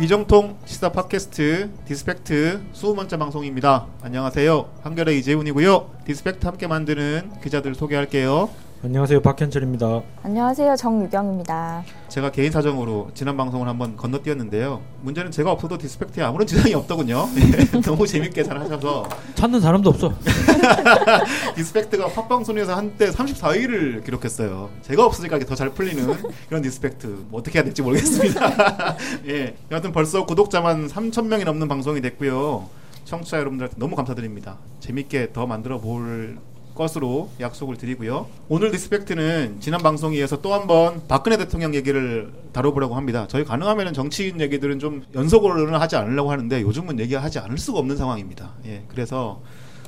이정통 시사 팟캐스트 디스팩트 20번째 방송입니다. 안녕하세요. 한겨레 이재훈이고요. 디스팩트 함께 만드는 기자들 소개할게요. 안녕하세요 박현철입니다. 안녕하세요 정유경입니다. 제가 개인 사정으로 지난 방송을 한번 건너뛰었는데요. 문제는 제가 없어도 디스팩트에 아무런 지장이 없더군요. 너무 재밌게 잘 하셔서 찾는 사람도 없어. 디스팩트가 팟방송에서 한때 34위를 기록했어요. 제가 없으니까 더 잘 풀리는 그런 디스팩트. 뭐 어떻게 해야 될지 모르겠습니다. 예, 여하튼 벌써 구독자만 3천 명이 넘는 방송이 됐고요. 청취자 여러분들한테 너무 감사드립니다. 재밌게 더 만들어 볼 것으로 약속을 드리고요. 오늘 디스팩트는 지난 방송에 이어서 또 한 번 박근혜 대통령 얘기를 다뤄보려고 합니다. 저희 가능하면 정치인 얘기들은 좀 연속으로는 하지 않으려고 하는데 요즘은 얘기하지 않을 수가 없는 상황입니다. 예, 그래서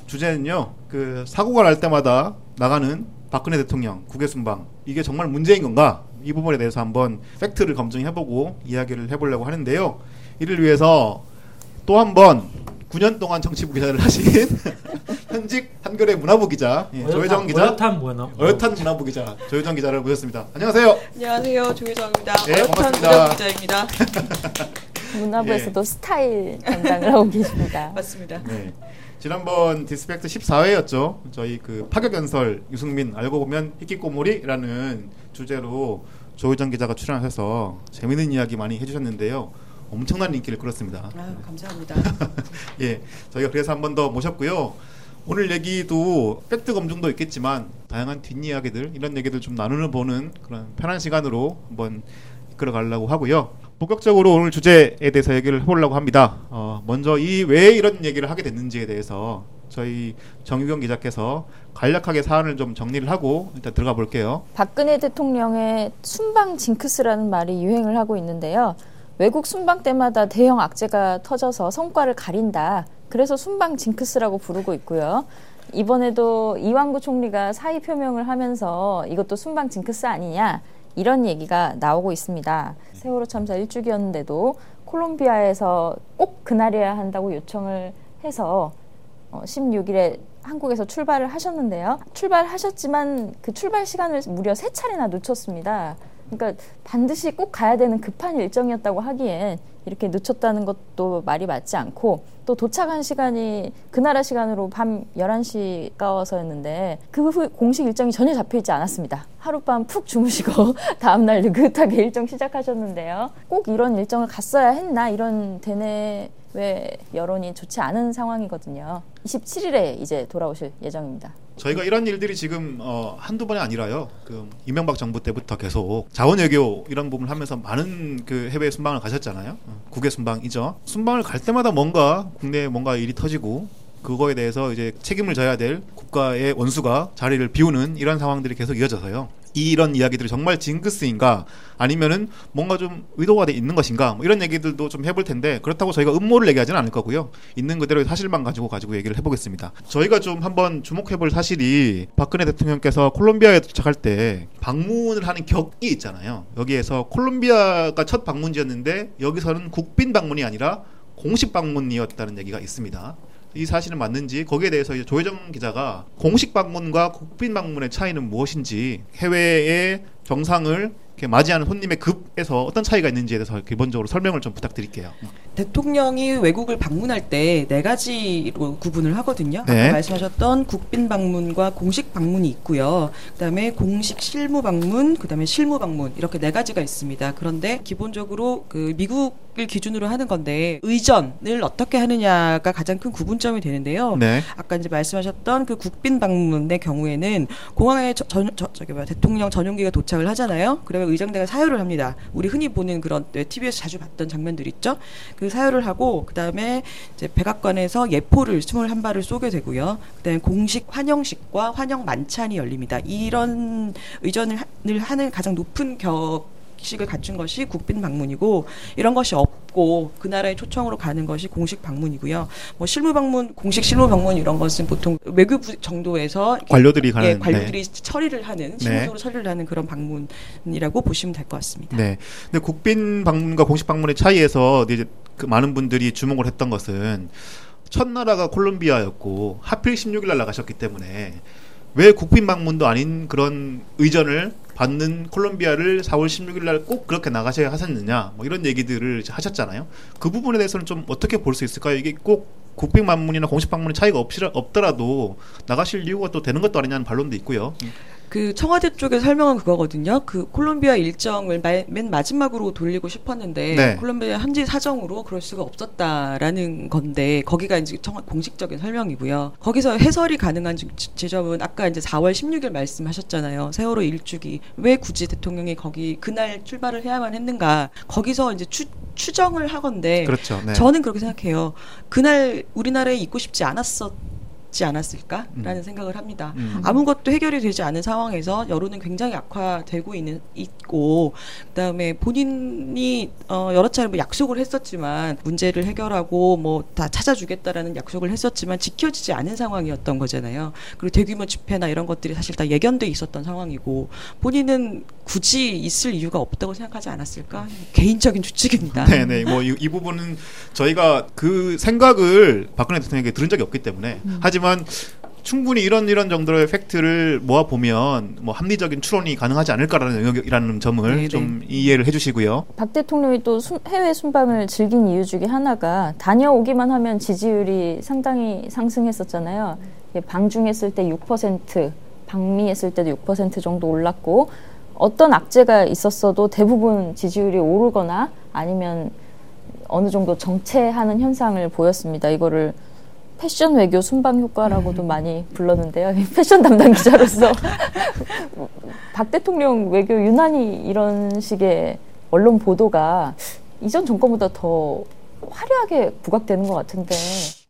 주제는요, 그 사고가 날 때마다 나가는 박근혜 대통령 국외 순방 이게 정말 문제인 건가? 이 부분에 대해서 한번 팩트를 검증해보고 이야기를 해보려고 하는데요. 이를 위해서 또 한 번 9년 동안 정치부 기자를 하신 현직 한겨레 문화부 기자 예, 조혜정 기자 어엿한 뭐나? 어엿한 문화부 기자 조혜정 기자를 모셨습니다. 안녕하세요. 안녕하세요 조혜정입니다. 네, 어엿한 반갑습니다. 무력 기자입니다. 문화부에서도 예. 스타일 담당을 하고 계십니다. 맞습니다. 네. 지난번 디스팩트 14회였죠. 저희 그 파격 연설 유승민 알고 보면 히키꼬모리라는 주제로 조희정 기자가 출연하셔서 재밌는 이야기 많이 해주셨는데요. 엄청난 인기를 끌었습니다. 아유, 감사합니다. 예, 저희가 그래서 한 번 더 모셨고요. 오늘 얘기도 팩트 검증도 있겠지만 다양한 뒷이야기들 이런 얘기들 좀 나누는 보는 그런 편한 시간으로 한번 이끌어 가려고 하고요. 본격적으로 오늘 주제에 대해서 얘기를 해보려고 합니다. 어, 먼저 이 왜 이런 얘기를 하게 됐는지에 대해서 저희 정유경 기자께서 간략하게 사안을 좀 정리를 하고 일단 들어가 볼게요. 박근혜 대통령의 순방 징크스라는 말이 유행을 하고 있는데요. 외국 순방 때마다 대형 악재가 터져서 성과를 가린다. 그래서 순방 징크스라고 부르고 있고요. 이번에도 이완구 총리가 사의 표명을 하면서 이것도 순방 징크스 아니냐 이런 얘기가 나오고 있습니다. 세월호 참사 일주기였는데도 콜롬비아에서 꼭 그날이어야 한다고 요청을 해서 어, 16일에 한국에서 출발을 하셨는데요. 출발하셨지만 그 출발 시간을 무려 세 차례나 놓쳤습니다. 그러니까 반드시 꼭 가야 되는 급한 일정이었다고 하기엔 이렇게 늦췄다는 것도 말이 맞지 않고 또 도착한 시간이 그 나라 시간으로 밤 11시 가워서였는데 그 후 공식 일정이 전혀 잡혀 있지 않았습니다. 하룻밤 푹 주무시고 다음날 느긋하게 일정 시작하셨는데요. 꼭 이런 일정을 갔어야 했나 이런 대내 외 여론이 좋지 않은 상황이거든요. 27일에 이제 돌아오실 예정입니다. 저희가 이런 일들이 지금 어, 한두 번이 아니라요. 그 이명박 정부 때부터 계속 자원 외교 이런 부분을 하면서 많은 그 해외 순방을 가셨잖아요. 어, 국외 순방이죠. 순방을 갈 때마다 뭔가 국내에 뭔가 일이 터지고 그거에 대해서 이제 책임을 져야 될 국가의 원수가 자리를 비우는 이런 상황들이 계속 이어져서요. 이런 이야기들이 정말 징크스인가? 아니면은 뭔가 좀 의도가 돼 있는 것인가? 뭐 이런 얘기들도 좀 해볼 텐데 그렇다고 저희가 음모를 얘기하지는 않을 거고요. 있는 그대로의 사실만 가지고 가지고 얘기를 해보겠습니다. 저희가 좀 한번 주목해볼 사실이 박근혜 대통령께서 콜롬비아에 도착할 때 방문을 하는 격이 있잖아요. 여기에서 콜롬비아가 첫 방문지였는데 여기서는 국빈 방문이 아니라 공식 방문이었다는 얘기가 있습니다. 이 사실은 맞는지 거기에 대해서 이제 조혜정 기자가 공식 방문과 국빈 방문의 차이는 무엇인지 해외의 정상을 맞이하는 손님의 급에서 어떤 차이가 있는지에 대해서 기본적으로 설명을 좀 부탁드릴게요. 대통령이 외국을 방문할 때 네 가지로 구분을 하거든요. 네. 아까 말씀하셨던 국빈 방문과 공식 방문이 있고요. 그다음에 공식 실무 방문, 그다음에 실무 방문 이렇게 네 가지가 있습니다. 그런데 기본적으로 그 미국 을 기준으로 하는 건데 의전을 어떻게 하느냐가 가장 큰 구분점이 되는데요. 네. 아까 이제 말씀하셨던 그 국빈 방문의 경우에는 공항에 저, 전, 저, 저기 뭐야 대통령 전용기가 도착을 하잖아요. 그러면 의장대가 사유를 합니다. 우리 흔히 보는 그런 네, TV에서 자주 봤던 장면들 있죠. 그 사유를 하고 그다음에 이제 백악관에서 예포를 21발을 쏘게 되고요. 그다음에 공식 환영식과 환영 만찬이 열립니다. 이런 의전을 하는 가장 높은 격 식을 갖춘 것이 국빈 방문이고 이런 것이 없고 그 나라의 초청으로 가는 것이 공식 방문이고요. 뭐 실무 방문, 공식 실무 방문 이런 것은 보통 외교부 정도에서 관료들이 가는 예, 관료들이 처리를 하는 네. 실무적으로 처리를 하는 그런 방문이라고 보시면 될 것 같습니다. 네. 근데 국빈 방문과 공식 방문의 차이에서 이제 그 많은 분들이 주목을 했던 것은 첫 나라가 콜롬비아였고 하필 16일 날 나가셨기 때문에 왜 국빈 방문도 아닌 그런 의전을 받는 콜롬비아를 4월 16일 날 꼭 그렇게 나가셔야 하셨느냐 뭐 이런 얘기들을 하셨잖아요. 그 부분에 대해서는 좀 어떻게 볼 수 있을까요? 이게 꼭 국빈 방문이나 공식 방문의 차이가 없, 없더라도 나가실 이유가 또 되는 것도 아니냐는 반론도 있고요. 그 청와대 쪽에 설명은 그거거든요. 그 콜롬비아 일정을 마- 맨 마지막으로 돌리고 싶었는데 네. 콜롬비아 현지 사정으로 그럴 수가 없었다라는 건데 거기가 이제 청 공식적인 설명이고요. 거기서 해설이 가능한 지- 지점은 아까 이제 4월 16일 말씀하셨잖아요. 세월호 일주기 왜 굳이 대통령이 거기 그날 출발을 해야만 했는가? 거기서 이제 추, 추정을 하건데 그렇죠. 네. 저는 그렇게 생각해요. 그날 우리나라에 있고 싶지 않았었 지 않았을까라는 생각을 합니다. 음. 아무것도 해결이 되지 않은 상황에서 여론은 굉장히 악화되고 있는 있고 그다음에 본인이 어 여러 차례 뭐 약속을 했었지만 문제를 해결하고 뭐 다 찾아주겠다라는 약속을 했었지만 지켜지지 않은 상황이었던 거잖아요. 그리고 대규모 집회나 이런 것들이 사실 다 예견돼 있었던 상황이고 본인은 굳이 있을 이유가 없다고 생각하지 않았을까? 개인적인 추측입니다. 네네 뭐이 부분은 저희가 그 생각을 박근혜 대통령에게 들은 적이 없기 때문에 음. 하지만 충분히 이런 이런 정도의 팩트를 모아 보면 뭐 합리적인 추론이 가능하지 않을까라는 영역이라는 점을 네네. 좀 이해를 해주시고요. 박 대통령이 또 순- 해외 순방을 즐긴 이유 중에 하나가 다녀오기만 하면 지지율이 상당히 상승했었잖아요. 방중했을 때 6%, 방미했을 때도 6% 정도 올랐고 어떤 악재가 있었어도 대부분 지지율이 오르거나 아니면 어느 정도 정체하는 현상을 보였습니다. 이거를 패션 외교 순방 효과라고도 많이 불렀는데요. 패션 담당 기자로서 박 대통령 외교 유난히 이런 식의 언론 보도가 이전 정권보다 더 화려하게 부각되는 것 같은데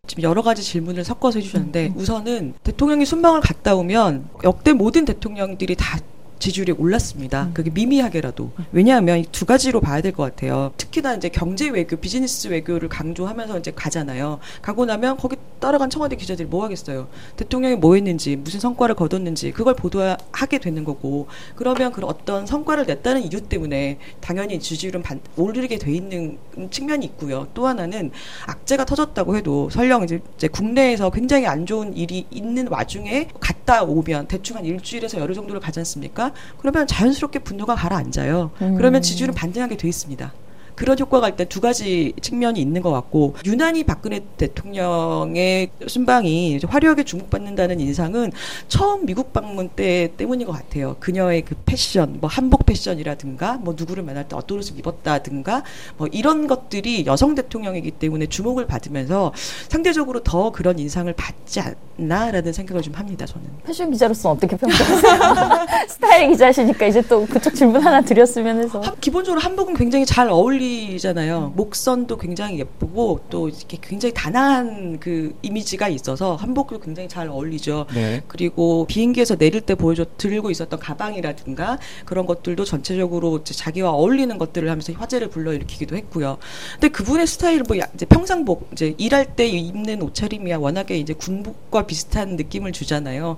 지금 여러 가지 질문을 섞어서 해주셨는데 우선은 대통령이 순방을 갔다 오면 역대 모든 대통령들이 다 지지율이 올랐습니다. 그게 미미하게라도. 왜냐하면 두 가지로 봐야 될 것 같아요. 특히나 이제 경제 외교, 비즈니스 외교를 강조하면서 이제 가잖아요. 가고 나면 거기 따라간 청와대 기자들이 뭐 하겠어요. 대통령이 뭐 했는지, 무슨 성과를 거뒀는지, 그걸 보도하게 되는 거고, 그러면 그런 어떤 성과를 냈다는 이유 때문에 당연히 지지율은 반, 오르게 돼 있는 측면이 있고요. 또 하나는 악재가 터졌다고 해도 설령 이제, 이제 국내에서 굉장히 안 좋은 일이 있는 와중에 갔다 오면 대충 한 일주일에서 열흘 정도를 가지 않습니까? 그러면 자연스럽게 분노가 가라앉아요. 음. 그러면 지지율은 반등하게 돼 있습니다. 그런 효과가 일단 두 가지 측면이 있는 것 같고 유난히 박근혜 대통령의 순방이 화려하게 주목받는다는 인상은 처음 미국 방문 때 때문인 것 같아요. 그녀의 그 패션, 뭐 한복 패션이라든가 뭐 누구를 만날 때 어떤 옷을 입었다든가 뭐 이런 것들이 여성 대통령이기 때문에 주목을 받으면서 상대적으로 더 그런 인상을 받지 않나라는 생각을 좀 합니다. 저는. 패션 기자로서 어떻게 평가하세요? 스타일 기자시니까 이제 또 그쪽 질문 하나 드렸으면 해서 한- 기본적으로 한복은 굉장히 잘 어울리 잖아요. 목선도 굉장히 예쁘고 또 이렇게 굉장히 단아한 그 이미지가 있어서 한복도 굉장히 잘 어울리죠. 네. 그리고 비행기에서 내릴 때 보여줘 들고 있었던 가방이라든가 그런 것들도 전체적으로 자기와 어울리는 것들을 하면서 화제를 불러일으키기도 했고요. 근데 그분의 스타일은 뭐 야- 이제 평상복 이제 일할 때 입는 옷차림이야 워낙에 이제 군복과 비슷한 느낌을 주잖아요.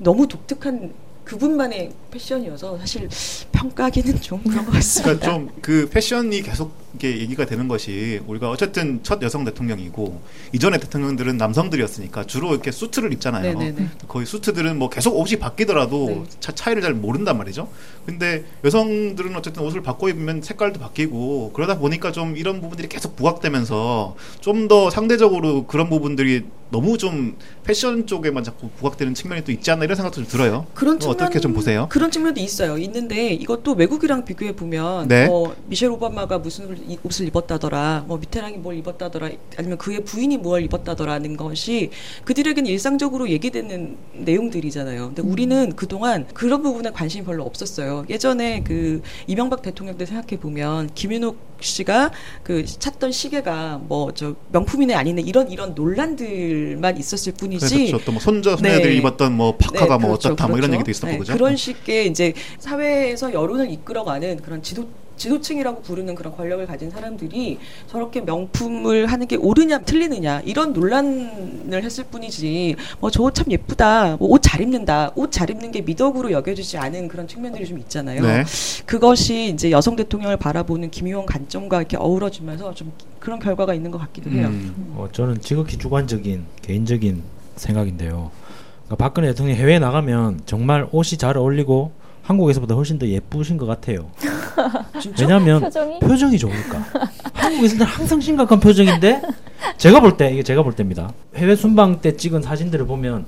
너무 독특한 그분만의 패션이어서 사실 평가하기는 좀 그런 것 같습니다. 그러니까 좀 그 패션이 계속 이게 얘기가 되는 것이 우리가 어쨌든 첫 여성 대통령이고 이전의 대통령들은 남성들이었으니까 주로 이렇게 수트를 입잖아요. 네네네. 거의 수트들은 뭐 계속 옷이 바뀌더라도 네. 차, 차이를 잘 모른단 말이죠. 근데 여성들은 어쨌든 옷을 바꿔 입으면 색깔도 바뀌고 그러다 보니까 좀 이런 부분들이 계속 부각되면서 좀 더 상대적으로 그런 부분들이 너무 좀 패션 쪽에만 자꾸 부각되는 측면이 또 있지 않나 이런 생각도 좀 들어요. 그런 그거 어떻게 좀 보세요? 그런 측면도 있어요. 있는데 이것도 외국이랑 비교해 보면 네. 뭐 미셸 오바마가 무슨 옷을 입었다더라, 뭐 미테랑이 뭘 입었다더라, 아니면 그의 부인이 뭘 입었다더라는 것이 그들에게는 일상적으로 얘기되는 내용들이잖아요. 근데 우리는 그동안 그런 부분에 관심이 별로 없었어요. 예전에 그 이명박 대통령 때 생각해 보면 김윤옥 씨가 그 찾던 시계가 뭐 저 명품이네 아니네 이런 이런 논란들만 있었을 뿐이지 그래서 또뭐 손자 손녀들이 네. 입었던 뭐 파카가 뭐 그렇죠, 어떻다 뭐 이런 그렇죠. 얘기도 있었고 네, 그죠? 그런 식의 이제 사회에서 여론을 이끌어가는 그런 지도 지도층이라고 부르는 그런 권력을 가진 사람들이 저렇게 명품을 하는 게 옳으냐 틀리느냐 이런 논란을 했을 뿐이지 뭐 저 옷 참 예쁘다 뭐 옷 잘 입는다 옷 잘 입는 게 미덕으로 여겨지지 않은 그런 측면들이 좀 있잖아요. 네. 그것이 이제 여성 대통령을 바라보는 김의원 관점과 이렇게 어우러지면서 좀 그런 결과가 있는 것 같기도 해요. 음. 어, 저는 지극히 주관적인 개인적인 생각인데요. 그러니까 박근혜 대통령이 해외에 나가면 정말 옷이 잘 어울리고 한국에서보다 훨씬 더 예쁘신 것 같아요. 왜냐하면 표정이 표정이 좋으니까. 한국에서 는 항상 심각한 표정인데 제가 볼 때 이게 제가 볼 때입니다. 해외 순방 때 찍은 사진들을 보면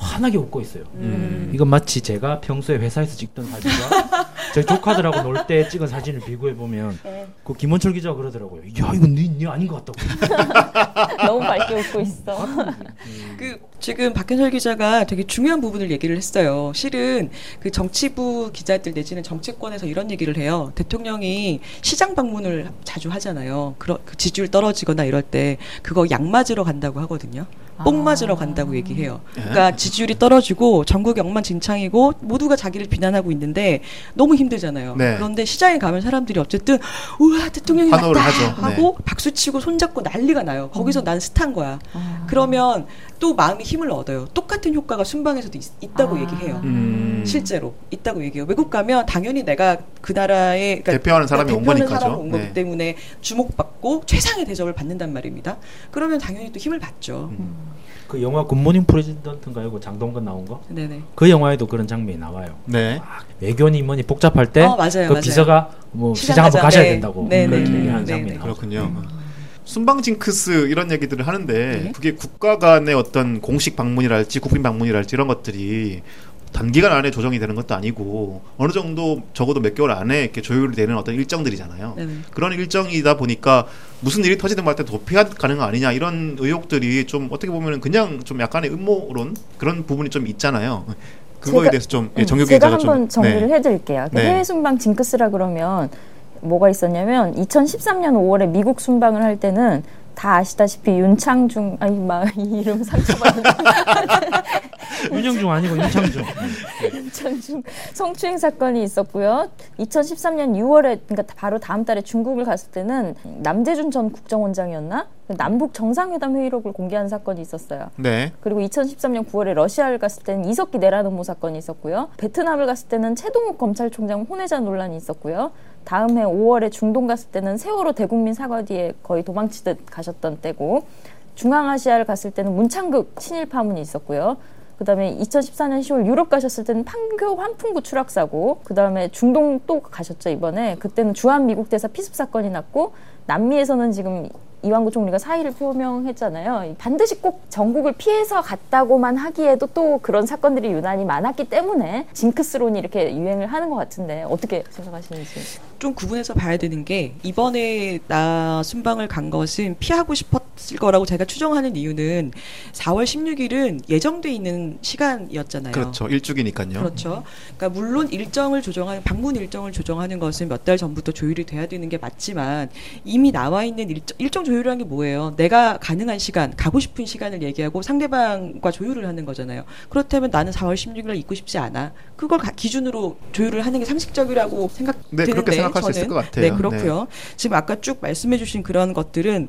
환하게 웃고 있어요. 음. 이건 마치 제가 평소에 회사에서 찍던 사진과 저희 조카들하고 놀 때 찍은 사진을 비교해 보면 그 김원철 기자가 그러더라고요. 야 이건 네, 네 아닌 것 같다고. 너무 밝게 웃고 있어. 그 지금 박현철 기자가 되게 중요한 부분을 얘기를 했어요. 실은 그 정치부 기자들 내지는 정치권에서 이런 얘기를 해요. 대통령이 시장 방문을 자주 하잖아요. 그러, 그 지지율 떨어지거나 이럴 때 그거 약 맞으러 간다고 하거든요. 뽕 맞으러 간다고 얘기해요. 그러니까 지지율이 떨어지고 전국이 엉망진창이고 모두가 자기를 비난하고 있는데 너무 힘들잖아요. 네. 그런데 시장에 가면 사람들이 어쨌든 우와 대통령이 왔다 하죠. 네. 하고 박수치고 손잡고 난리가 나요. 거기서 난 스타인 거야. 그러면 또 마음이 힘을 얻어요. 똑같은 효과가 순방에서도 있, 다고 아. 얘기해요. 음. 실제로 있다고 얘기해요. 외국 가면 당연히 내가 그 나라의 그러니까 대표하는 사람이 온 대표하는 거니까죠. 사람이 온 거기 네. 때문에 주목받고 최상의 대접을 받는단 말입니다. 그러면 당연히 또 힘을 받죠. 음. 그 영화 굿모닝 프레지던트인가요? 그 장동건 나온 거? 네네. 그 영화에도 그런 장면이 나와요. 네. 외교니 뭐니 복잡할 때 어, 맞아요, 그. 비서가 뭐 시장 시장 한번. 가셔야 네. 된다고 네, 그런 네, 얘기하는 네, 장면이 네. 그렇군요. 순방 징크스 이런 얘기들을 하는데 네. 그게 국가 간의 어떤 공식 방문이랄지 국빈 방문이랄지 이런 것들이 단기간 안에 조정이 되는 것도 아니고 어느 정도 적어도 몇 개월 안에 이렇게 조율이 되는 어떤 일정들이잖아요. 네네. 그런 일정이다 보니까 무슨 일이 터지든 말때 도피가 가능한 아니냐 이런 의혹들이 좀 어떻게 보면 그냥 좀 약간의 음모론 그런 부분이 좀 있잖아요. 그거에 제가- 대해서 좀 예, 음, 제가 기자가 좀 한번 정리를 네. 해드릴게요. 그 네. 해외 순방 징크스라 그러면 뭐가 있었냐면 2013년 5월에 미국 순방을 할 때는 다 아시다시피 윤창중 아니 막 이 이름 상처받는 윤영중 아니고 윤창중. 윤창중 성추행 사건이 있었고요. 2013년 6월에 그러니까 바로 다음 달에 중국을 갔을 때는 남재준 전 국정원장이었나 그 남북 정상회담 회의록을 공개한 사건이 있었어요. 네. 그리고 2013년 9월에 러시아를 갔을 때는 이석기 내란 음모 사건이 있었고요. 베트남을 갔을 때는 최동욱 검찰총장 혼외자 논란이 있었고요. 다음 해 5월에 중동 갔을 때는 세월호 대국민 사과 뒤에 거의 도망치듯 가셨던 때고 중앙아시아를 갔을 때는 문창극 친일 파문이 있었고요. 그 다음에 2014년 10월 유럽 가셨을 때는 판교 환풍구 추락 사고, 그 다음에 중동 또 가셨죠 이번에 그때는 주한 미국 대사 피습 사건이 났고 남미에서는 지금 이완구 총리가 사의를 표명했잖아요. 반드시 꼭 전국을 피해서 갔다고만 하기에도 또 그런 사건들이 유난히 많았기 때문에 징크스론이 이렇게 유행을 하는 것 같은데 어떻게 생각하시는지. 좀 구분해서 봐야 되는 게 이번에 나 순방을 간 것은 피하고 싶었 을 거라고 제가 추정하는 이유는 4월 16일은 예정돼 있는 시간이었잖아요. 그렇죠. 일주기니까요. 그렇죠. 그러니까 물론 일정을 조정하는 방문 일정을 조정하는 것은 몇 달 전부터 조율이 돼야 되는 게 맞지만 이미 나와 있는 일정, 일정 조율이라는 게 뭐예요? 내가 가능한 시간, 가고 싶은 시간을 얘기하고 상대방과 조율을 하는 거잖아요. 그렇다면 나는 4월 16일 있고 싶지 않아. 그걸 가- 기준으로 조율을 하는 게 상식적이라고 생각되는데 네, 그렇게 생각할 수 있을 저는. 것 같아요. 네, 그렇고요. 지금 아까 쭉 말씀해 주신 그런 것들은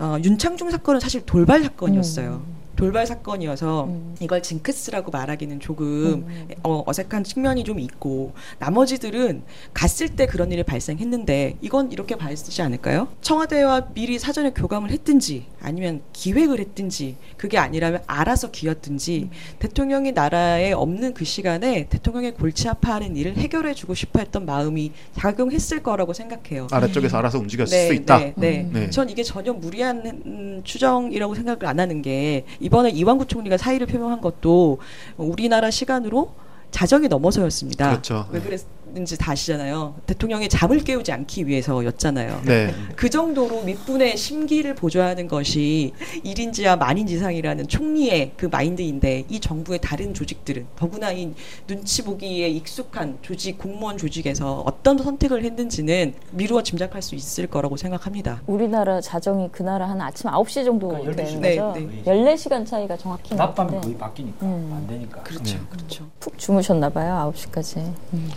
어, 윤창중 사건은 사실 돌발 사건이었어요. 돌발 사건이어서 음. 이걸 징크스라고 말하기는 조금 음. 어, 어색한 측면이 좀 있고 나머지들은 갔을 때 그런 일이 발생했는데 이건 이렇게 봐야지 않을까요? 청와대와 미리 사전에 교감을 했든지 아니면 기획을 했든지 그게 아니라면 알아서 기었든지 대통령이 나라에 없는 그 시간에 대통령의 골치 아파하는 일을 해결해 주고 싶어 했던 마음이 작용했을 거라고 생각해요. 아래쪽에서 알아서 움직였을 수 있다. 네, 네. 네. 전 이게 전혀 무리한 음, 추정이라고 생각을 안 하는 게 이 번에 이완구 총리가 사의를 표명한 것도 우리나라 시간으로 자정이 넘어서였습니다. 그렇죠. 왜 그랬 는지 다 아시잖아요. 대통령이 잠을 깨우지 않기 위해서였잖아요. 네. 그 정도로 밑분의 심기를 보좌하는 것이 1인지와 만인지상이라는 총리의 그 마인드인데 이 정부의 다른 조직들은 더구나 이 눈치 보기에 익숙한 조직 공무원 조직에서 어떤 선택을 했는지는 미루어 짐작할 수 있을 거라고 생각합니다. 우리나라 자정이 그 나라 한 아침 9시 정도 그러니까 되는 12시. 네, 거죠. 네. 14시간 차이가 정확히 낮밤이 나는데 거의 바뀌니까 음. 안 되니까. 그렇죠, 네. 그렇죠. 푹 주무셨나 봐요. 9시까지. 음.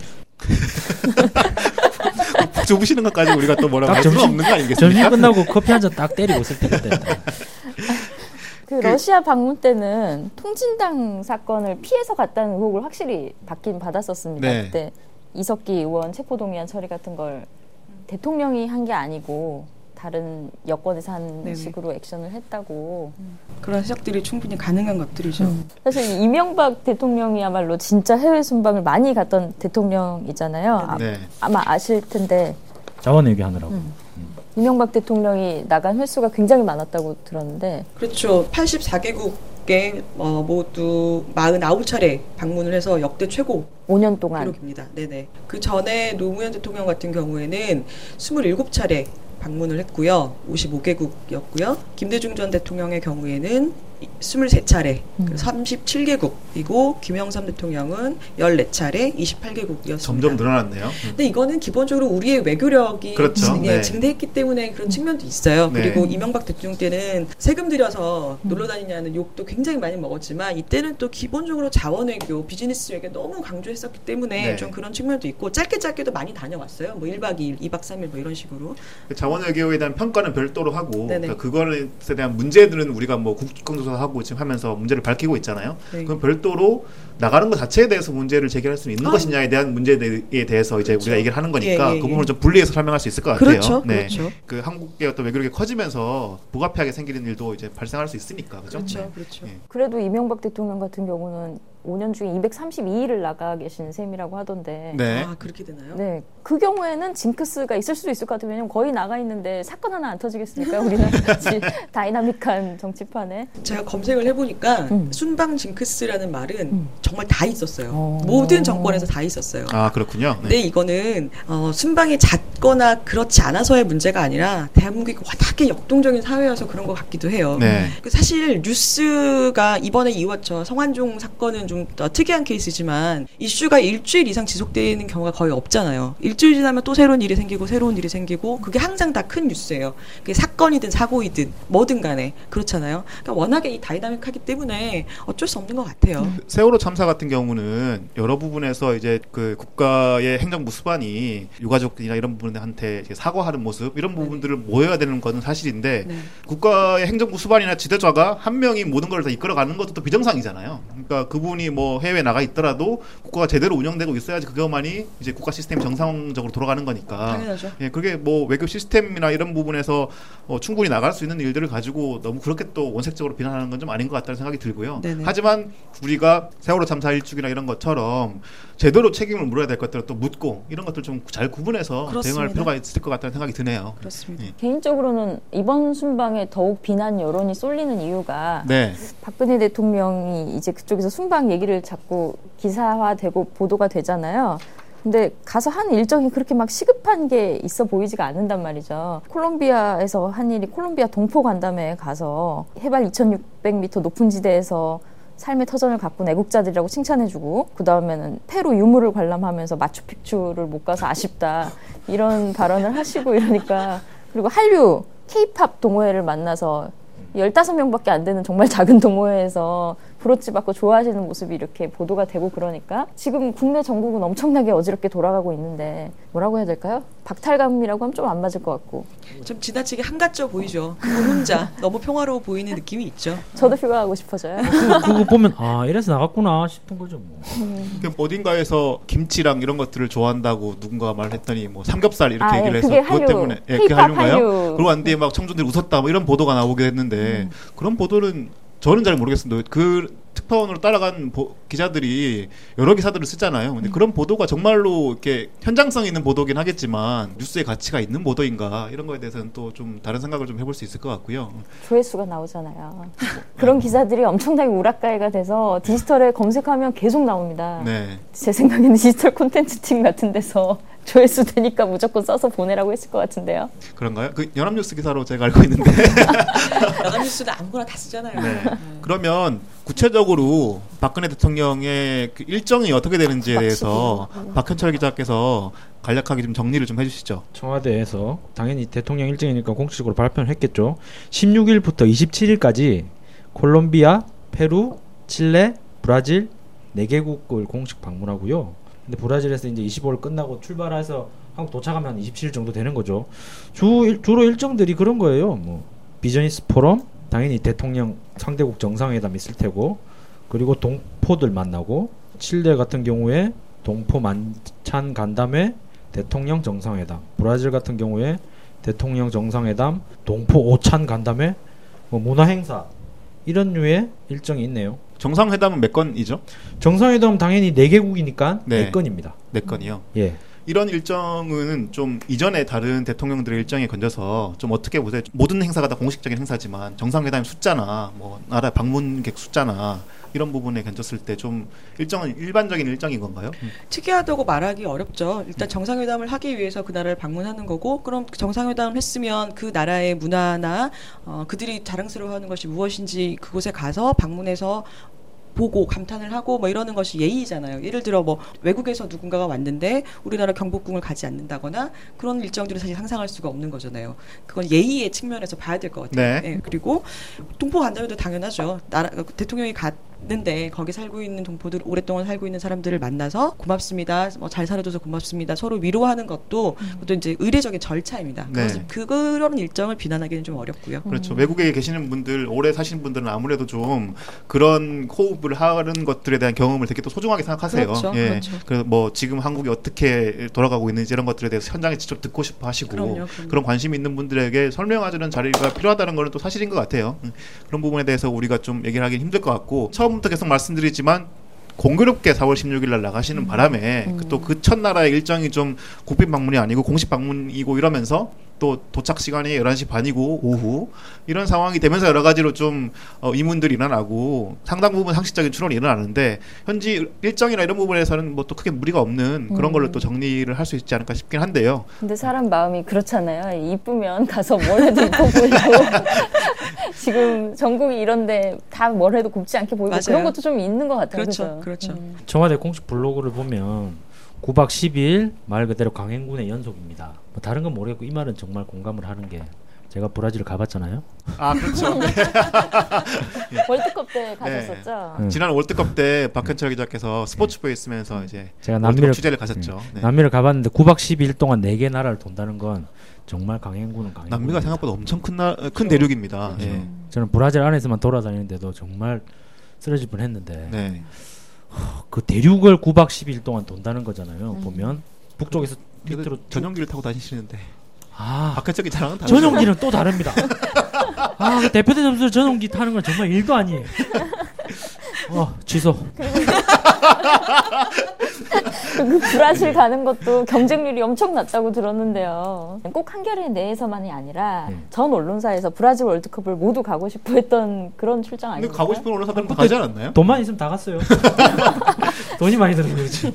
푹 주무시는 것까지 우리가 또 뭐라고 딱할 수는 점심- 없는 거 아니겠습니까? 점심 끝나고 커피 한 잔 딱 때리고 있을 때가 됐다. 그 러시아 방문 때는 통진당 사건을 피해서 갔다는 의혹을 확실히 받긴 받았었습니다. 네. 그때 이석기 의원 체포동의안 처리 같은 걸 대통령이 한 게 아니고 다른 여권에서 한 네네. 식으로 액션을 했다고. 그런 해석들이 충분히 가능한 것들이죠. 음. 사실 이명박 대통령이야말로 진짜 해외 순방을 많이 갔던 대통령이잖아요. 아, 네. 아 마 아실 텐데 자원 얘기하느라고. 음. 이명박 대통령이 나간 횟수가 굉장히 많았다고 들었는데 그렇죠. 84개국 에 어, 모두 49차례 방문을 해서 역대 최고 5년 동안 기록입니다. 네네. 그 전에 노무현 대통령 같은 경우에는 27차례 방문을 했고요. 55개국이었고요. 김대중 전 대통령의 경우에는 23차례, 음. 37개국이고 김영삼 대통령은 14차례, 28개국이었습니다. 점점 늘어났네요. 음. 근데 이거는 기본적으로 우리의 외교력이 그렇죠. 증, 예, 네. 증대했기 때문에 그런 측면도 있어요. 네. 그리고 이명박 대통령 때는 세금 들여서 음. 놀러 다니냐는 욕도 굉장히 많이 먹었지만 이때는 또 기본적으로 자원 외교, 비즈니스 외교 너무 강조했었기 때문에 네. 좀 그런 측면도 있고 짧게 짧게도 많이 다녀왔어요. 뭐 1박 2일, 2박 3일 뭐 이런 식으로. 그 자원 외교에 대한 평가는 별도로 하고. 그러니까 그거에 대한 문제들은 우리가 뭐 국정조사 하고 지금 하면서 문제를 밝히고 있잖아요. 네. 그럼 별도로 나가는 것 자체에 대해서 문제를 제기할 수 있는 아. 것이냐에 대한 문제에 대해서 이제 그렇죠. 우리가 얘기를 하는 거니까 예, 예, 그 예. 부분을 좀 분리해서 설명할 수 있을 것 같아요. 그렇죠. 네. 그렇죠. 그 한국의 어떤 외교력이 커지면서 불가피하게 생기는 일도 이제 발생할 수 있으니까 그죠? 그렇죠. 네. 그렇죠. 예. 그래도 이명박 대통령 같은 경우는 5년 중에 232일을 나가 계신 셈이라고 하던데. 네. 아, 그렇게 되나요? 네, 그 경우에는 징크스가 있을 수도 있을 것 같아요. 왜냐면 거의 나가 있는데 사건 하나 안 터지겠습니까? 우리는 같이 다이나믹한 정치판에. 제가 검색을 해보니까 음. 순방 징크스라는 말은 음. 정말 다 있었어요. 어. 모든 정권에서 다 있었어요. 아 그렇군요. 근데 이거는 어, 순방이 잦거나 그렇지 않아서의 문제가 아니라 대한민국이 워낙에 역동적인 사회여서 그런 것 같기도 해요. 네. 그 사실 뉴스가 이번에 이왔죠 성완종 사건은 좀 어, 특이한 케이스지만 이슈가 일주일 이상 지속되는 경우가 거의 없잖아요. 일주일 지나면 또 새로운 일이 생기고 새로운 일이 생기고 그게 항상 다 큰 뉴스예요. 그게 사건이든 사고이든 뭐든 간에 그렇잖아요. 그러니까 워낙에 이 다이나믹하기 때문에 어쩔 수 없는 것 같아요. 세월호 참사 같은 경우는 여러 부분에서 이제 그 국가의 행정부 수반이 유가족이나 이런 부분한테 사과하는 모습 이런 부분들을 모여야 되는 것은 사실인데 네. 국가의 행정부 수반이나 지도자가 한 명이 모든 걸 다 이끌어가는 것도 또 비정상이잖아요. 그러니까 그분이 뭐 해외 나가 있더라도 국가가 제대로 운영되고 있어야지 그것만이 이제 국가 시스템이 정상적으로 돌아가는 거니까. 당연하죠. 예, 그게 뭐 외교 시스템이나 이런 부분에서 어, 충분히 나갈 수 있는 일들을 가지고 너무 그렇게 또 원색적으로 비난하는 건 좀 아닌 것 같다는 생각이 들고요. 네네. 하지만 우리가 세월호 참사 일주기나 이런 것처럼 제대로 책임을 물어야 될 것들을 또 묻고 이런 것들 좀 잘 구분해서 그렇습니다. 대응할 필요가 있을 것 같다는 생각이 드네요. 그렇습니다. 예. 개인적으로는 이번 순방에 더욱 비난 여론이 쏠리는 이유가 네, 박근혜 대통령이 이제 그쪽에서 순방 얘기를 자꾸 기사화되고 보도가 되잖아요. 근데 가서 한 일정이 그렇게 막 시급한 게 있어 보이지가 않는단 말이죠. 콜롬비아에서 한 일이 콜롬비아 동포 간담회에 가서 해발 2,600m 높은 지대에서 삶의 터전을 가꾼 애국자들이라고 칭찬해주고 그 다음에는 페루 유물을 관람하면서 마추픽추를 못 가서 아쉽다 이런 발언을 하시고 이러니까 그리고 한류 케이팝 동호회를 만나서 15명밖에 안 되는 정말 작은 동호회에서 브로치 받고 좋아하시는 모습이 이렇게 보도가 되고 그러니까 지금 국내 전국은 엄청나게 어지럽게 돌아가고 있는데 뭐라고 해야 될까요? 박탈감이라고 하면 좀 안 맞을 것 같고 좀 지나치게 한가져 보이죠. 그분 혼자 너무 평화로워 보이는 느낌이 있죠. 저도 휴가 가고 싶어져요. 그, 그거 보면 아 이래서 나갔구나 싶은 거죠 뭐. 그 어딘가에서 김치랑 이런 것들을 좋아한다고 누군가 말했더니 뭐 삼겹살 이렇게 아, 예, 얘기를 해서 그게 그것 때문에 예, 그게 한류인가요? 한류. 음. 그러고 왔는데 막 청중들이 웃었다 뭐 이런 보도가 나오게 했는데 그런 보도는 저는 잘 모르겠습니다. 그 특파원으로 따라간 보- 기자들이 여러 기사들을 쓰잖아요. 음. 근데 그런 보도가 정말로 이렇게 현장성 있는 보도긴 하겠지만 뉴스의 가치가 있는 보도인가 이런 거에 대해서는 또 좀 다른 생각을 좀 해볼 수 있을 것 같고요. 조회수가 나오잖아요. 그런 기사들이 엄청나게 우락가이가 돼서 디지털에 검색하면 계속 나옵니다. 네. 제 생각에는 디지털 콘텐츠 팀 같은 데서 조회수 되니까 무조건 써서 보내라고 했을 것 같은데요. 그런가요? 그 연합뉴스 기사로 제가 알고 있는데. 연합뉴스는 아무거나 다 쓰잖아요. 네. 그러면 구체적으로 박근혜 대통령의 그 일정이 어떻게 되는지에 대해서 박현철 기자께서 간략하게 좀 정리를 좀 해주시죠. 청와대에서 당연히 대통령 일정이니까 공식적으로 발표를 했겠죠. 16일부터 27일까지 콜롬비아, 페루, 칠레, 브라질 4개국을 공식 방문하고요. 근데 브라질에서 이제 25일 끝나고 출발해서 한국 도착하면 한 27일 정도 되는 거죠. 주 일- 주로 일정들이 그런 거예요. 뭐 비즈니스 포럼, 당연히 대통령 상대국 정상회담 있을 테고, 그리고 동포들 만나고, 칠레 같은 경우에 동포 만찬 간담회, 대통령 정상회담. 브라질 같은 경우에 대통령 정상회담, 동포 오찬 간담회, 뭐 문화 행사 이런 류의 일정이 있네요. 정상회담은 몇 건이죠? 정상회담 당연히 네 개국이니까 네. 네 건입니다. 네 건이요. 예. 이런 일정은 좀 이전에 다른 대통령들의 일정에 건져서 좀 어떻게 보세요? 모든 행사가 다 공식적인 행사지만 정상회담 숫자나 뭐 나라 방문객 숫자나 이런 부분에 건졌을 때 좀 일정은 일반적인 일정인 건가요? 특이하다고 말하기 어렵죠. 일단 정상회담을 하기 위해서 그 나라를 방문하는 거고, 그럼 그 정상회담을 했으면 그 나라의 문화나 어, 그들이 자랑스러워하는 것이 무엇인지 그곳에 가서 방문해서 보고 감탄을 하고 뭐 이러는 것이 예의잖아요. 예를 들어 뭐 외국에서 누군가가 왔는데 우리나라 경복궁을 가지 않는다거나 그런 일정들을 사실 상상할 수가 없는 거잖아요. 그건 예의의 측면에서 봐야 될 것 같아요. 네. 예, 그리고 동포 간담회도 당연하죠. 나라 대통령이 갔 는데 거기 살고 있는 동포들 오랫동안 살고 있는 사람들을 만나서 고맙습니다. 뭐 잘 살아줘서 고맙습니다. 서로 위로하는 것도 그것도 이제 의례적인 절차입니다. 네. 그것을- 그런 일정을 비난하기는 좀 어렵고요. 그렇죠. 외국에 계시는 분들, 오래 사신 분들은 아무래도 좀 그런 호흡을 하는 것들에 대한 경험을 되게 또 소중하게 생각하세요. 그렇죠, 예. 그렇죠. 그래서 뭐 지금 한국이 어떻게 돌아가고 있는지 이런 것들에 대해서 현장에 직접 듣고 싶어 하시고 그럼요, 그럼요. 그런 관심이 있는 분들에게 설명해주는 자리가 필요하다는 거는 또 사실인 것 같아요. 음, 그런 부분에 대해서 우리가 좀 얘기를 하긴 힘들 것 같고 처음부터 계속 말씀드리지만 공교롭게 4월 16일 날 나가시는 바람에 또그 첫나라의 일정이 좀 국빈 방문이 아니고 공식 방문이고 이러면서 또 도착 시간이 11시 반이고 오후 이런 상황이 되면서 여러 가지로 좀 어, 의문들이 일어나고 상당 부분 상식적인 추론이 일어나는데 현지 일정이나 이런 부분에서는 뭐 또 크게 무리가 없는 그런 걸로 또 정리를 할 수 있지 않을까 싶긴 한데요. 근데 사람 마음이 그렇잖아요. 이쁘면 가서 뭘 해도 이뻐 보이고 지금 전국이 이런데 다 뭘 해도 곱지 않게 보이고 맞아요. 그런 것도 좀 있는 것 같아요. 그렇죠, 그죠? 그렇죠. 음. 청와대 공식 블로그를 보면 9박 10일 말 그대로 강행군의 연속입니다. 뭐 다른 건 모르겠고 이 말은 정말 공감을 하는 게 제가 브라질을 가봤잖아요. 아 그렇죠. 월드컵 때 가셨었죠. 음. 지난 월드컵 때 박현철 기자께서 스포츠부에 있으면서 이제 제가 남미를 취재를 가셨죠. 네. 남미를 가봤는데 9박 12일 동안 4개 나라를 돈다는 건 정말 강행군은 강행군. 남미가 생각보다 엄청 큰, 나, 큰 대륙입니다. 그렇죠. 예. 저는 브라질 안에서만 돌아다니는데도 정말 쓰러질 뻔했는데 네. 그 대륙을 9박 12일 동안 돈다는 거잖아요. 음. 보면 북쪽에서 밑으로 밑으로 쭉- 전용기를 타고 다니시는데 아 박현철 기자랑은 다르죠. 전용기는 또 다릅니다. 아, 그 대표대 점수 전용기 타는 건 정말 일도 아니에요. 어, 취소. 그 브라질 가는 것도 경쟁률이 엄청 낮다고 들었는데요. 꼭 한겨레 내에서만이 아니라 네. 전 언론사에서 브라질 월드컵을 모두 가고 싶어 했던 그런 출장 근데 아니에요? 가고 싶은 언론사들은 다 가지 않았나요? 돈만 있으면 다 갔어요. 돈이 많이 들어서 그렇지.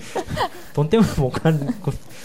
돈 때문에 못 간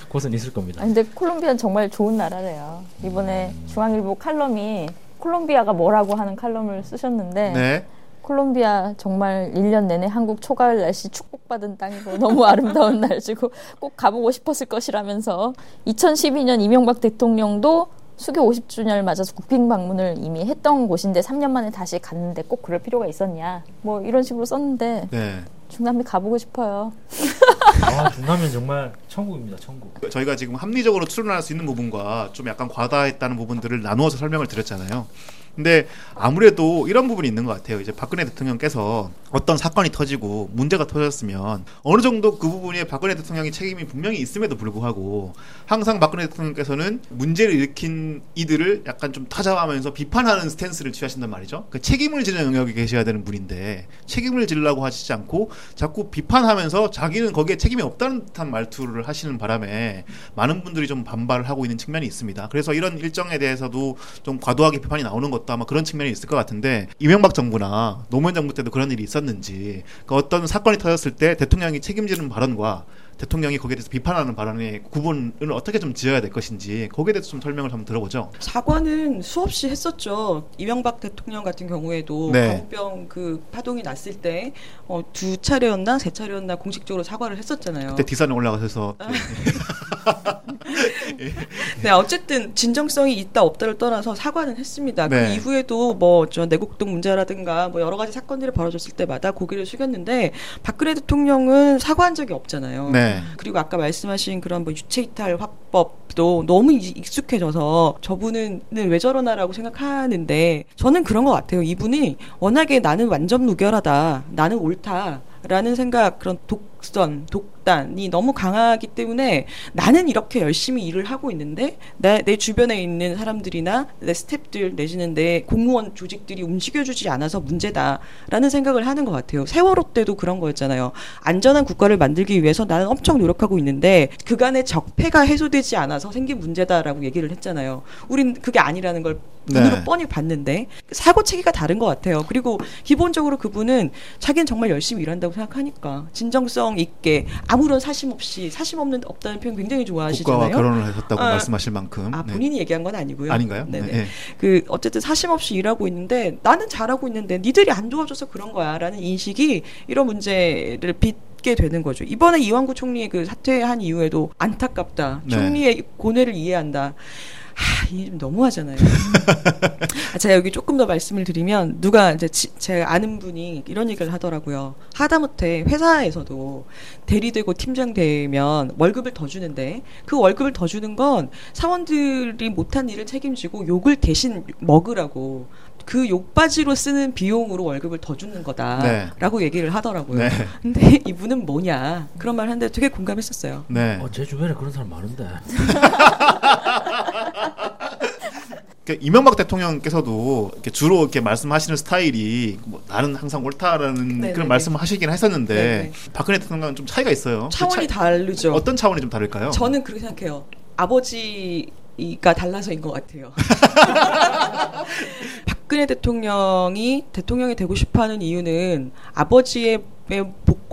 곳은 있을 겁니다. 아, 근데 콜롬비아는 정말 좋은 나라래요. 이번에 음. 중앙일보 칼럼이 콜롬비아가 뭐라고 하는 칼럼을 쓰셨는데 네. 콜롬비아 정말 1년 내내 한국 초가을 날씨 축복받은 땅이고 너무 아름다운 날씨고 꼭 가보고 싶었을 것이라면서 2012년 이명박 대통령도 수교 50주년을 맞아서 국빈 방문을 이미 했던 곳인데 3년 만에 다시 갔는데 꼭 그럴 필요가 있었냐 뭐 이런 식으로 썼는데 네. 중남미 가보고 싶어요. 아, 중남면 정말 천국입니다. 천국. 저희가 지금 합리적으로 추론할 수 있는 부분과 좀 약간 과다했다는 부분들을 나누어서 설명을 드렸잖아요. 근데 아무래도 이런 부분이 있는 것 같아요. 이제 박근혜 대통령께서 어떤 사건이 터지고 문제가 터졌으면 어느 정도 그 부분에 박근혜 대통령의 책임이 분명히 있음에도 불구하고 항상 박근혜 대통령께서는 문제를 일으킨 이들을 약간 좀 타자하면서 비판하는 스탠스를 취하신단 말이죠. 그 책임을 지는 영역에 계셔야 되는 분인데 책임을 지려고 하시지 않고 자꾸 비판하면서 자기는 거기에 책임이 없다는 듯한 말투를 하시는 바람에 많은 분들이 좀 반발을 하고 있는 측면이 있습니다. 그래서 이런 일정에 대해서도 좀 과도하게 비판이 나오는 것도 아마 그런 측면이 있을 것 같은데 이명박 정부나 노무현 정부 때도 그런 일이 있었는 지그 어떤 사건이 터졌을 때 대통령이 책임지는 발언과 대통령이 거기에 대해서 비판하는 발언의 구분을 어떻게 좀 지어야 될 것인지 거기에 대해서 좀 설명을 한번 들어보죠. 사과는 수없이 했었죠. 이명박 대통령 같은 경우에도 네. 광우병 그 파동이 났을 때 어, 두 차례였나 세 차례였나 공식적으로 사과를 했었잖아요. 그때 디산에 올라가셔서 네, 어쨌든 진정성이 있다 없다를 떠나서 사과는 했습니다. 그 네. 이후에도 뭐 저 내곡동 문제라든가 뭐 여러 가지 사건들이 벌어졌을 때마다 고개를 숙였는데 박근혜 대통령은 사과한 적이 없잖아요. 네. 그리고 아까 말씀하신 그런 뭐 유체 이탈 화법도 너무 이- 익숙해져서 저분은 왜 저러나라고 생각하는데 저는 그런 것 같아요. 이분이 워낙에 나는 완전 무결하다, 나는 옳다라는 생각 그런 독선, 독 독단이 너무 강하기 때문에 나는 이렇게 열심히 일을 하고 있는데 내, 내 주변에 있는 사람들이나 내 스탭들 내지는 내 공무원 조직들이 움직여주지 않아서 문제다라는 생각을 하는 것 같아요. 세월호 때도 그런 거였잖아요. 안전한 국가를 만들기 위해서 나는 엄청 노력하고 있는데 그간의 적폐가 해소되지 않아서 생긴 문제다라고 얘기를 했잖아요. 우린 그게 아니라는 걸 눈으로 네. 뻔히 봤는데 사고 체계가 다른 것 같아요. 그리고 기본적으로 그분은 자기는 정말 열심히 일한다고 생각하니까 진정성 있게 아무런 사심 없이 사심 없는 없다는 표현 굉장히 국가와 좋아하시잖아요. 결혼을 하셨다고 아, 말씀하실 만큼 아 네. 본인이 얘기한 건 아니고요. 아닌가요? 네네. 네. 그 어쨌든 사심 없이 일하고 있는데 나는 잘하고 있는데 니들이 안 도와줘서 그런 거야라는 인식이 이런 문제를 빚게 되는 거죠. 이번에 이완구 총리 그 사퇴한 이후에도 안타깝다. 네. 총리의 고뇌를 이해한다. 하, 이게 좀 너무하잖아요. 아, 제가 여기 조금 더 말씀을 드리면 누가 이제 지, 제가 아는 분이 이런 얘기를 하더라고요. 하다못해 회사에서도 대리되고 팀장 되면 월급을 더 주는데 그 월급을 더 주는 건 사원들이 못한 일을 책임지고 욕을 대신 먹으라고 그 욕바지로 쓰는 비용으로 월급을 더 주는 거다라고 얘기를 하더라고요. 네. 근데 이분은 뭐냐 그런 말 하는데 되게 공감했었어요. 네. 어, 제 주변에 그런 사람 많은데. 그러니까 이명박 대통령께서도 이렇게 주로 이렇게 말씀하시는 스타일이 뭐 나는 항상 옳다라는 네네네. 그런 말씀을 하시긴 했었는데 네네. 박근혜 대통령은 좀 차이가 있어요. 그 차원이 차- 다르죠. 어떤 차원이 좀 다를까요? 저는 그렇게 생각해요. 아버지가 달라서인 것 같아요. 박근혜 대통령이 대통령이 되고 싶어하는 이유는 아버지의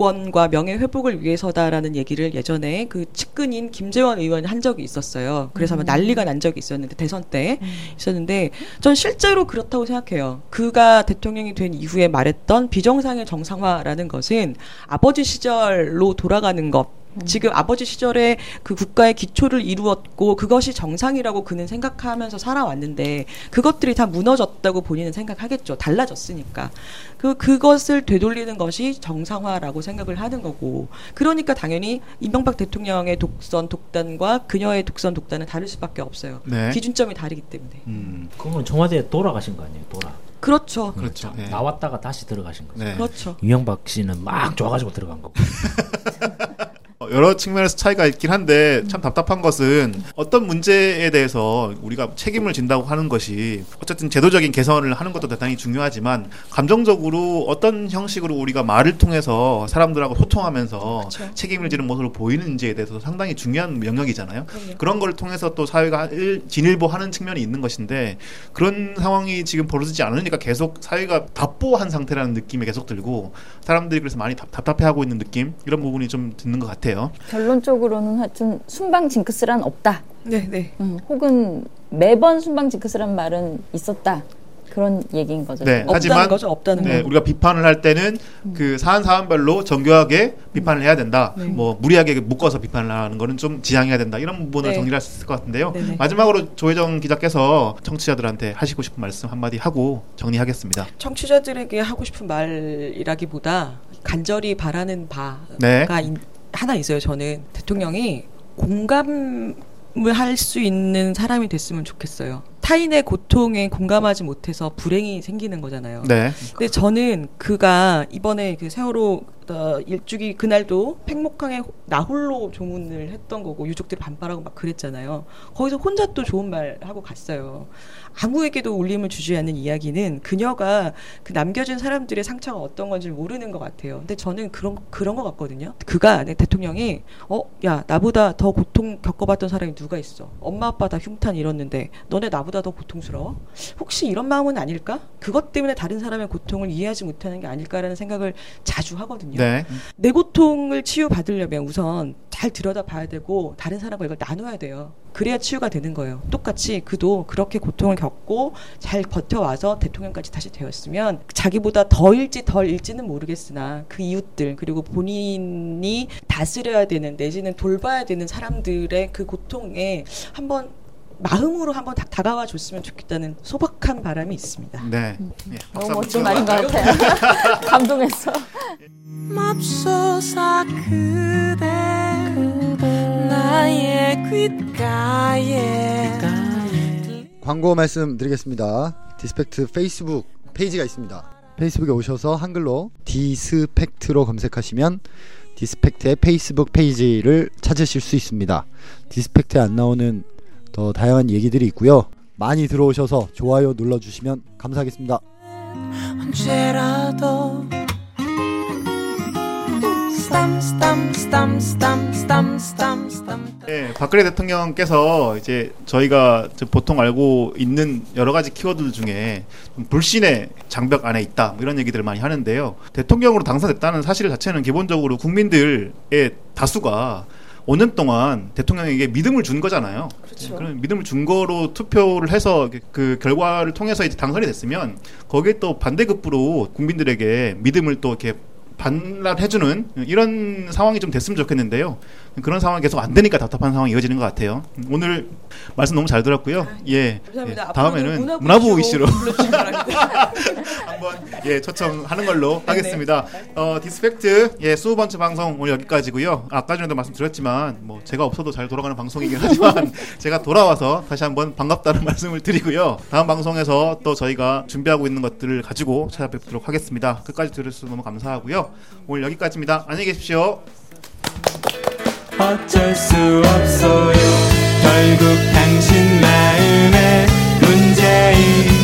복권과 명예 회복을 위해서다라는 얘기를 예전에 그 측근인 김재원 의원이 한 적이 있었어요. 그래서 아마 난리가 난 적이 있었는데 대선 때 있었는데 전 실제로 그렇다고 생각해요. 그가 대통령이 된 이후에 말했던 비정상의 정상화라는 것은 아버지 시절로 돌아가는 것. 지금 아버지 시절에 그 국가의 기초를 이루었고 그것이 정상이라고 그는 생각하면서 살아왔는데 그것들이 다 무너졌다고 본인은 생각하겠죠. 달라졌으니까. 그 그것을 되돌리는 것이 정상화라고 생각을 하는 거고. 그러니까 당연히 이명박 대통령의 독선 독단과 그녀의 독선 독단은 다를 수밖에 없어요. 네. 기준점이 다르기 때문에. 음, 그건 청와대에 돌아가신 거 아니에요? 돌아. 그렇죠. 그렇죠. 네. 나왔다가 다시 들어가신 거죠. 네. 그렇죠. 이명박 씨는 막 좋아가지고 들어간 거고. 어, 여러 측면에서 차이가 있긴 한데 참 답답한 것은 어떤 문제에 대해서 우리가 책임을 진다고 하는 것이 어쨌든 제도적인 개선을 하는 것도 대단히 중요하지만 감정적으로 어떤 형식으로 우리가 말을 통해서 사람들하고 소통하면서 그렇죠. 책임을 지는 모습을 보이는지에 대해서 상당히 중요한 영역이잖아요. 그럼요. 그런 걸 통해서 또 사회가 일- 진일보하는 측면이 있는 것인데 그런 상황이 지금 벌어지지 않으니까 계속 사회가 답보한 상태라는 느낌이 계속 들고 사람들이 그래서 많이 답, 답답해하고 있는 느낌 이런 부분이 좀 드는 것 같아요. 결론적으로는 하여튼 순방 징크스란 없다. 네, 네. 음, 혹은 매번 순방 징크스란 말은 있었다. 그런 얘기인 거죠. 네. 지금. 하지만- 없다는 거죠. 없다는 네, 거. 우리가 비판을 할 때는 음. 그 사안 사안별로 정교하게 비판을 해야 된다. 네. 뭐 무리하게 묶어서 비판을 하는 거는 좀 지양해야 된다. 이런 부분을 네. 정리할 수 있을 것 같은데요. 네네. 마지막으로 조혜정 기자께서 청취자들한테 하시고 싶은 말씀 한마디 하고 정리하겠습니다. 청취자들에게 하고 싶은 말이라기보다 간절히 바라는 바가 네. 인- 하나 있어요. 저는 대통령이 공감을 할 수 있는 사람이 됐으면 좋겠어요. 타인의 고통에 공감하지 못해서 불행이 생기는 거잖아요. 네. 근데 저는 그가 이번에 그 세월호 어, 일주기 그날도 팽목항에 나홀로 조문을 했던 거고 유족들이 반발하고 막 그랬잖아요. 거기서 혼자 또 좋은 말 하고 갔어요. 아무에게도 울림을 주지 않는 이야기는 그녀가 그 남겨진 사람들의 상처가 어떤 건지 모르는 것 같아요. 근데 저는 그런 그런 것 같거든요. 그가 네, 대통령이 어 야 나보다 더 고통 겪어봤던 사람이 누가 있어? 엄마 아빠 다 흉탄 잃었는데 너네 나보다 더 고통스러워? 혹시 이런 마음은 아닐까? 그것 때문에 다른 사람의 고통을 이해하지 못하는 게 아닐까라는 생각을 자주 하거든요. 네. 내 고통을 치유받으려면 우선 잘 들여다 봐야 되고 다른 사람과 이걸 나눠야 돼요. 그래야 치유가 되는 거예요. 똑같이 그도 그렇게 고통을 겪고 잘 버텨와서 대통령까지 다시 되었으면 자기보다 더 일지 덜 일지는 모르겠으나 그 이웃들 그리고 본인이 다스려야 되는 내지는 돌봐야 되는 사람들의 그 고통에 한번 마음으로 한번 다, 가와 줬으면 좋겠다는 소박한 바람이 있습니다. 네. 예, 박수 너무 멋진 말인 것? 같아요. 감동했어. 맙소사 그대 나의 귓가에 광고 말씀드리겠습니다. 디스팩트 페이스북 페이지가 있습니다. 페이스북에 오셔서 한글로 디스팩트로 검색하시면 디스팩트의 페이스북 페이지를 찾으실 수 있습니다. 디스팩트에 안 나오는 더 다양한 얘기들이 있고요. 많이 들어오셔서 좋아요 눌러주시면 감사하겠습니다. 언제라도 예, 박근혜 대통령께서 이제 저희가 저 보통 알고 있는 여러 가지 키워드 중에 좀 불신의 장벽 안에 있다 뭐 이런 얘기들을 많이 하는데요. 대통령으로 당선됐다는 사실 자체는 기본적으로 국민들의 다수가 5년 동안 대통령에게 믿음을 준 거잖아요. 그렇죠. 그런 믿음을 준 거로 투표를 해서 그 결과를 통해서 이제 당선이 됐으면 거기에 또 반대급부로 국민들에게 믿음을 또 이렇게 반납해주는 이런 상황이 좀 됐으면 좋겠는데요. 그런 상황이 계속 안 되니까 답답한 상황이 이어지는 것 같아요. 오늘 말씀 너무 잘 들었고요. 예. 감사합니다. 예, 다음에는 문화부 이슈로. 한번 예 초청하는 걸로 하겠습니다. 어 디스팩트 예 스무 번째 방송 오늘 여기까지고요. 아까 전에도 말씀드렸지만 뭐 제가 없어도 잘 돌아가는 방송이긴 하지만 제가 돌아와서 다시 한번 반갑다는 말씀을 드리고요. 다음 방송에서 또 저희가 준비하고 있는 것들을 가지고 찾아뵙도록 하겠습니다. 끝까지 들으셔서 너무 감사하고요. 오늘 여기까지입니다. 안녕히 계십시오. 어쩔 수 없어요. 결국 당신 마음에 문제인.